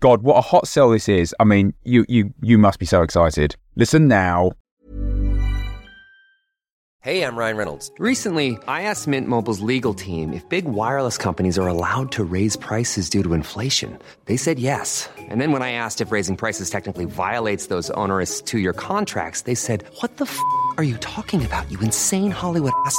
God, what a hot sell this is. I mean, you you you must be so excited. Listen now. Hey, I'm Ryan Reynolds. Recently, I asked Mint Mobile's legal team if big wireless companies are allowed to raise prices due to inflation. They said yes. And then when I asked if raising prices technically violates those onerous 2-year contracts, they said, "What the f- are you talking about? You insane Hollywood ass."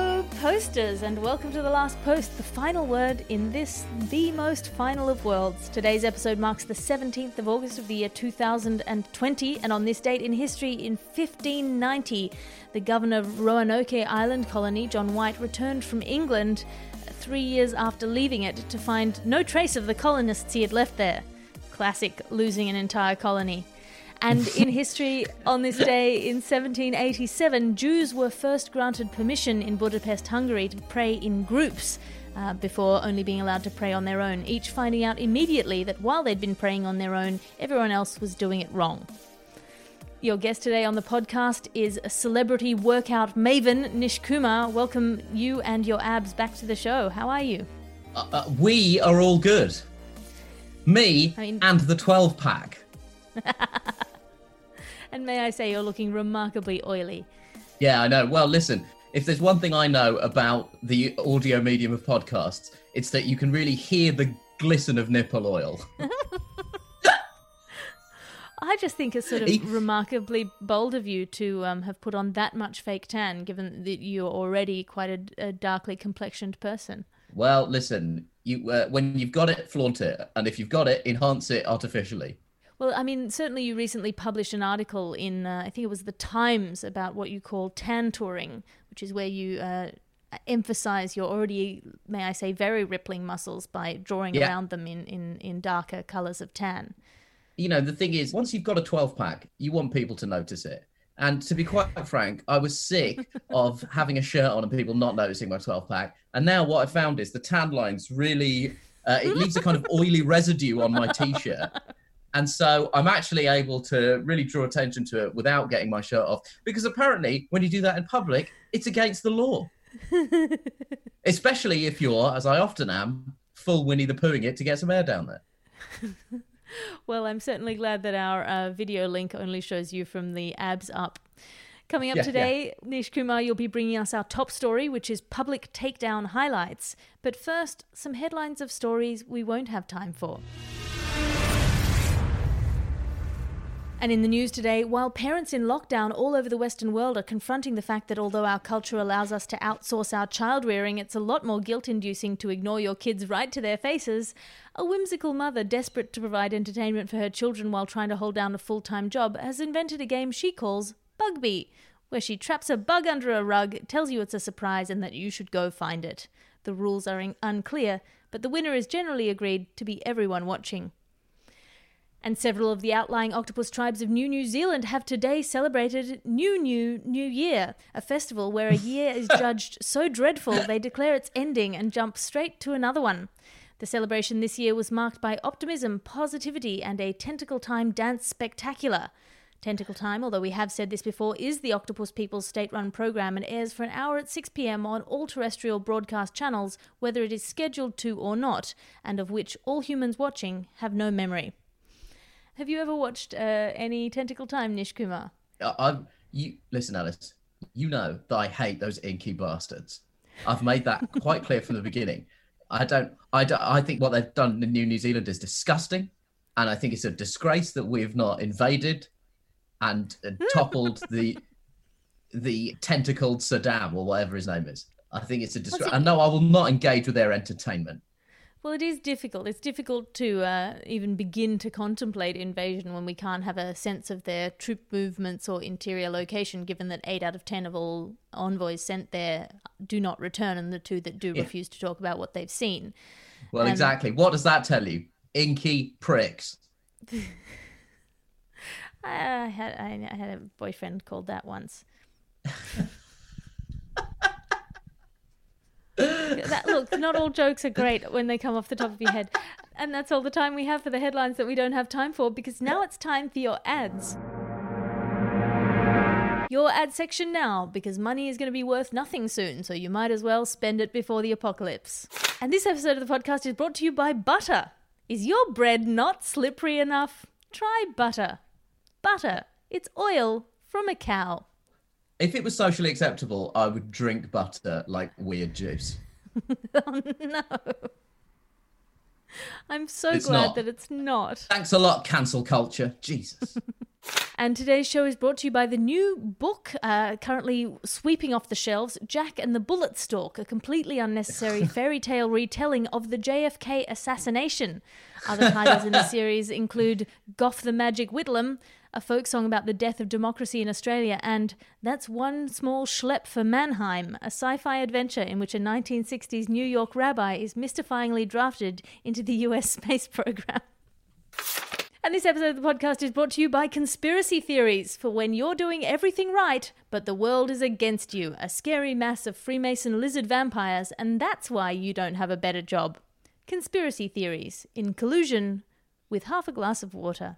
posters, and welcome to the last post, the final word in this, the most final of worlds. Today's episode marks the 17th of August of the year 2020, and on this date in history, in 1590, the governor of Roanoke Island colony, John White, returned from England three years after leaving it to find no trace of the colonists he had left there. Classic losing an entire colony. And in history, on this day in 1787, Jews were first granted permission in Budapest, Hungary, to pray in groups. Uh, before only being allowed to pray on their own, each finding out immediately that while they'd been praying on their own, everyone else was doing it wrong. Your guest today on the podcast is a celebrity workout maven, Nish Kumar. Welcome you and your abs back to the show. How are you? Uh, uh, we are all good. Me I mean- and the 12 pack. And may I say, you're looking remarkably oily. Yeah, I know. Well, listen, if there's one thing I know about the audio medium of podcasts, it's that you can really hear the glisten of nipple oil. I just think it's sort of remarkably bold of you to um, have put on that much fake tan, given that you're already quite a, a darkly complexioned person. Well, listen, you uh, when you've got it, flaunt it, and if you've got it, enhance it artificially. Well, I mean, certainly you recently published an article in, uh, I think it was The Times, about what you call tan touring, which is where you uh, emphasize your already, may I say, very rippling muscles by drawing Yeah. around them in, in, in darker colors of tan. you know, the thing is, once you've got a 12 pack, you want people to notice it. And to be quite frank, I was sick of having a shirt on and people not noticing my 12 pack. And now what I found is the tan lines really, uh, it leaves a kind of oily residue on my t shirt. And so I'm actually able to really draw attention to it without getting my shirt off. Because apparently, when you do that in public, it's against the law. Especially if you're, as I often am, full Winnie the Poohing it to get some air down there. Well, I'm certainly glad that our uh, video link only shows you from the abs up. Coming up Yeah, today, Nish Kumar, you'll be bringing us our top story, which is public takedown highlights. But first, some headlines of stories we won't have time for. And in the news today, while parents in lockdown all over the Western world are confronting the fact that although our culture allows us to outsource our child rearing, it's a lot more guilt inducing to ignore your kids right to their faces, a whimsical mother desperate to provide entertainment for her children while trying to hold down a full time job has invented a game she calls Bugby, where she traps a bug under a rug, tells you it's a surprise, and that you should go find it. The rules are unclear, but the winner is generally agreed to be everyone watching. And several of the outlying octopus tribes of New New Zealand have today celebrated New New New Year, a festival where a year is judged so dreadful they declare its ending and jump straight to another one. The celebration this year was marked by optimism, positivity, and a Tentacle Time dance spectacular. Tentacle Time, although we have said this before, is the Octopus People's state run program and airs for an hour at 6 pm on all terrestrial broadcast channels, whether it is scheduled to or not, and of which all humans watching have no memory. Have you ever watched uh, any Tentacle Time, Nish Kumar? I- I've you listen, Alice. You know that I hate those inky bastards. I've made that quite clear from the beginning. I don't. I don't. I think what they've done in New New Zealand is disgusting, and I think it's a disgrace that we've not invaded and uh, toppled the the tentacled Saddam or whatever his name is. I think it's a disgrace. it- And no, I will not engage with their entertainment. Well, it is difficult. It's difficult to uh, even begin to contemplate invasion when we can't have a sense of their troop movements or interior location, given that 8 out of 10 of all envoys sent there do not return, and the two that do Yeah. refuse to talk about what they've seen. Well, Um, exactly. What does that tell you? Inky pricks. I, had I had a boyfriend called that once. that, look, not all jokes are great when they come off the top of your head. And that's all the time we have for the headlines that we don't have time for because now it's time for your ads. Your ad section now because money is going to be worth nothing soon, so you might as well spend it before the apocalypse. And this episode of the podcast is brought to you by butter. Is your bread not slippery enough? Try butter. Butter. It's oil from a cow. If it was socially acceptable, I would drink butter like weird juice. Oh no. I'm so It's glad not. that it's not. Thanks a lot, cancel culture. Jesus. And today's show is brought to you by the new book uh, currently sweeping off the shelves Jack and the Bullet Stalk, a completely unnecessary fairy tale retelling of the JFK assassination. Other titles in the series include Gough the Magic Whitlam, a folk song about the death of democracy in Australia, and That's One Small Schlep for Mannheim, a sci fi adventure in which a 1960s New York rabbi is mystifyingly drafted into the US space program. And this episode of the podcast is brought to you by Conspiracy Theories for when you're doing everything right, but the world is against you. A scary mass of Freemason lizard vampires, and that's why you don't have a better job. Conspiracy Theories in collusion with half a glass of water.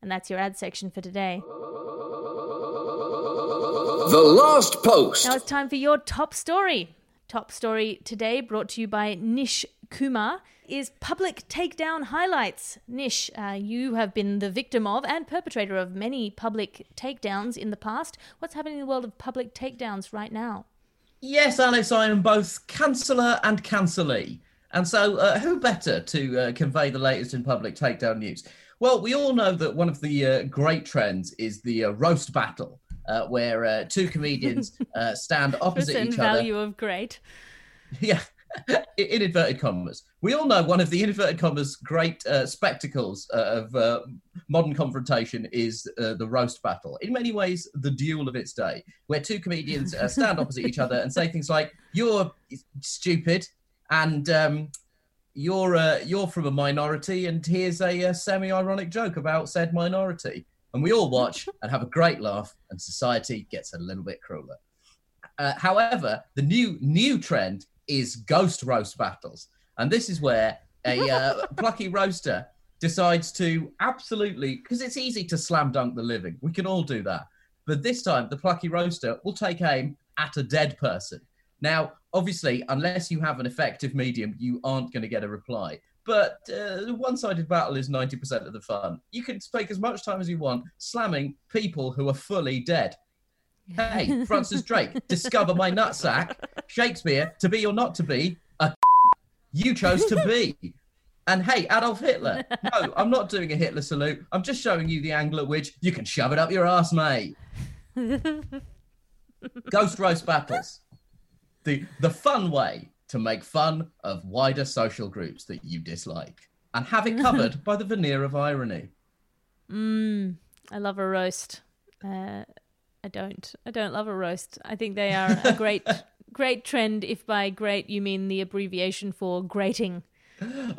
And that's your ad section for today. The last post. Now it's time for your top story. Top story today, brought to you by Nish Kumar, is public takedown highlights. Nish, uh, you have been the victim of and perpetrator of many public takedowns in the past. What's happening in the world of public takedowns right now? Yes, Alex, I am both canceller and cancellee. And so, uh, who better to uh, convey the latest in public takedown news? Well, we all know that one of the uh, great trends is the uh, roast battle. uh, where uh, two comedians uh, stand opposite each other. value of great. Yeah, in inverted commas. We all know one of the inverted commas great uh, spectacles uh, of uh, modern confrontation is uh, the roast battle. In many ways, the duel of its day, where two comedians uh, stand opposite each other and say things like, "You're stupid," and um, "You're uh, you're from a minority," and here's a, uh semi-ironic joke about said minority. And we all watch and have a great laugh, and society gets a little bit crueler. Uh, however, the new new trend is ghost roast battles, and this is where a uh, plucky roaster decides to absolutely because it's easy to slam dunk the living. We can all do that, but this time the plucky roaster will take aim at a dead person. Now, obviously, unless you have an effective medium, you aren't going to get a reply. But uh, the one-sided battle is 90% of the fun. You can take as much time as you want slamming people who are fully dead. Hey, Francis Drake, discover my nutsack. Shakespeare, to be or not to be, a you chose to be. And hey, Adolf Hitler. No, I'm not doing a Hitler salute. I'm just showing you the angle at which you can shove it up your ass, mate. Ghost roast battles. The the fun way to make fun of wider social groups that you dislike. And have it covered by the veneer of irony. Mm, I love a roast. Uh, I don't. I don't love a roast. I think they are a great, great trend. If by great you mean the abbreviation for grating.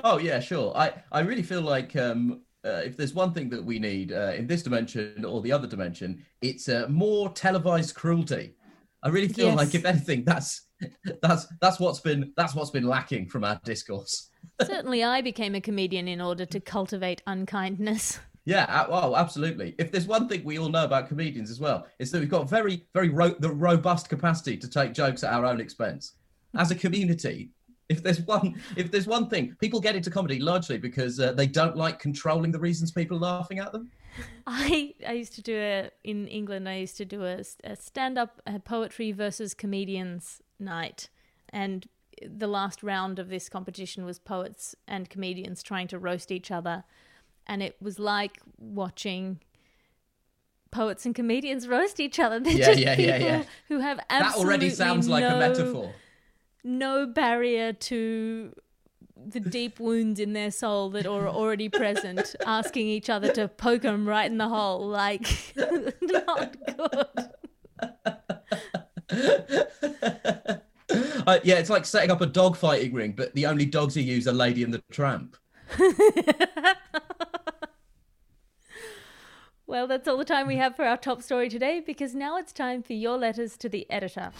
Oh yeah, sure. I I really feel like um, uh, if there's one thing that we need uh, in this dimension or the other dimension, it's uh, more televised cruelty. I really feel Yes. like if anything, that's that's that's what's been that's what's been lacking from our discourse. Certainly, I became a comedian in order to cultivate unkindness. Yeah, well, absolutely. If there's one thing we all know about comedians as well, it's that we've got very, very ro- the robust capacity to take jokes at our own expense. As a community, if there's one, if there's one thing, people get into comedy largely because uh, they don't like controlling the reasons people are laughing at them. I I used to do a in England. I used to do a, a stand up poetry versus comedians night, and the last round of this competition was poets and comedians trying to roast each other, and it was like watching poets and comedians roast each other. They're Yeah, just yeah, people yeah, yeah. who have That already sounds like a metaphor. no barrier to the deep wounds in their soul that are already present, asking each other to poke them right in the hole. Like, not good. Uh, yeah, it's like setting up a dog fighting ring, but the only dogs you use are Lady and the Tramp. Well, that's all the time we have for our top story today because now it's time for your letters to the editor.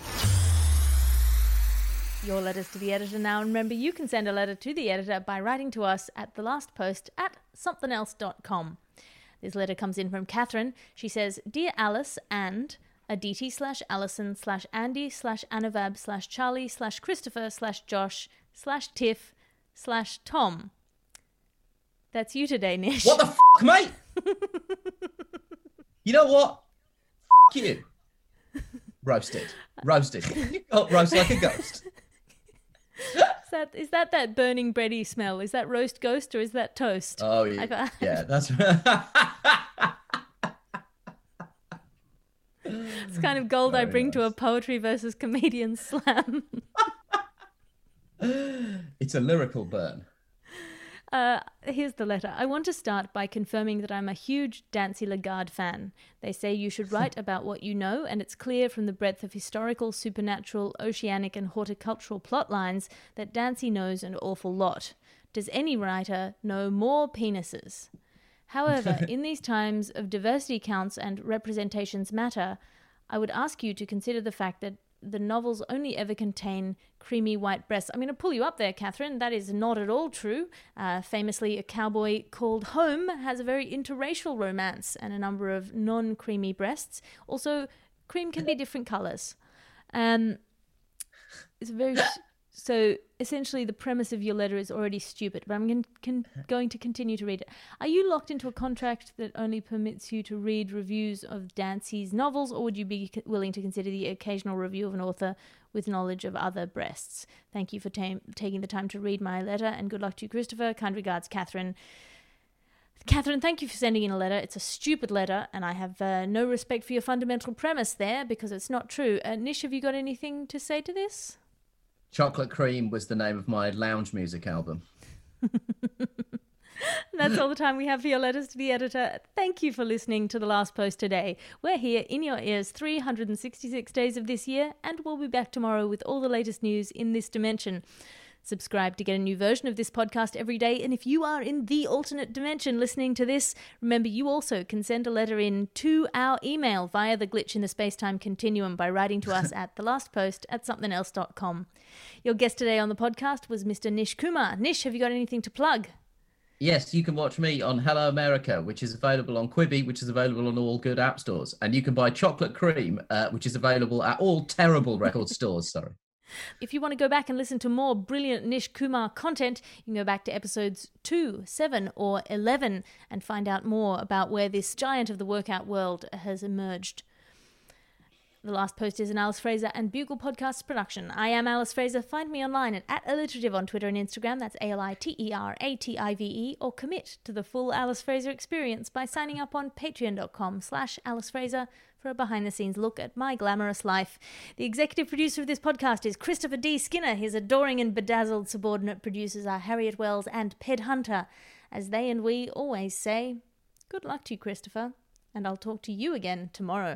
Your letters to the editor now. And remember, you can send a letter to the editor by writing to us at the last post at somethingelse.com. This letter comes in from Catherine. She says, Dear Alice and Aditi slash Allison slash Andy slash Anuvab slash Charlie slash Christopher slash Josh slash Tiff slash Tom. That's you today, Nish. What the f, mate? you know what? F you. Roasted. Roasted. Oh, roast like a ghost. Is that is that that burning bready smell? Is that roast ghost or is that toast? Oh yeah, yeah. That's It's kind of gold I Very bring to a poetry versus comedian slam. it's a lyrical burn. Uh, here's the letter. I want to start by confirming that I'm a huge Dancy Lagarde fan. They say you should write about what you know, and it's clear from the breadth of historical, supernatural, oceanic, and horticultural plot lines that Dancy knows an awful lot. Does any writer know more penises? However, in these times of diversity counts and representations matter, I would ask you to consider the fact that the novels only ever contain creamy white breasts. I'm going to pull you up there, Catherine. That is not at all true. Uh, famously, a cowboy called Home has a very interracial romance and a number of non creamy breasts. Also, cream can be different colors. Um, it's very. So essentially, the premise of your letter is already stupid, but I'm going, con- going to continue to read it. Are you locked into a contract that only permits you to read reviews of Dancy's novels, or would you be c- willing to consider the occasional review of an author with knowledge of other breasts? Thank you for ta- taking the time to read my letter, and good luck to you, Christopher. Kind regards, Catherine. Catherine, thank you for sending in a letter. It's a stupid letter, and I have uh, no respect for your fundamental premise there because it's not true. Uh, Nish, have you got anything to say to this? Chocolate Cream was the name of my lounge music album. That's all the time we have for your letters to the editor. Thank you for listening to The Last Post today. We're here in your ears 366 days of this year, and we'll be back tomorrow with all the latest news in this dimension. Subscribe to get a new version of this podcast every day. And if you are in the alternate dimension listening to this, remember you also can send a letter in to our email via the glitch in the space time continuum by writing to us at thelastpost at somethingelse.com. Your guest today on the podcast was Mr. Nish Kumar. Nish, have you got anything to plug? Yes, you can watch me on Hello America, which is available on Quibi, which is available on all good app stores. And you can buy Chocolate Cream, uh, which is available at all terrible record stores. Sorry. If you want to go back and listen to more brilliant Nish Kumar content, you can go back to episodes 2, 7, or 11 and find out more about where this giant of the workout world has emerged. The last post is an Alice Fraser and Bugle podcast production. I am Alice Fraser. Find me online at, at alliterative on Twitter and Instagram. That's A L I T E R A T I V E. Or commit to the full Alice Fraser experience by signing up on patreon.com slash Alice Fraser for a behind the scenes look at my glamorous life. The executive producer of this podcast is Christopher D. Skinner. His adoring and bedazzled subordinate producers are Harriet Wells and Ped Hunter. As they and we always say, good luck to you, Christopher, and I'll talk to you again tomorrow.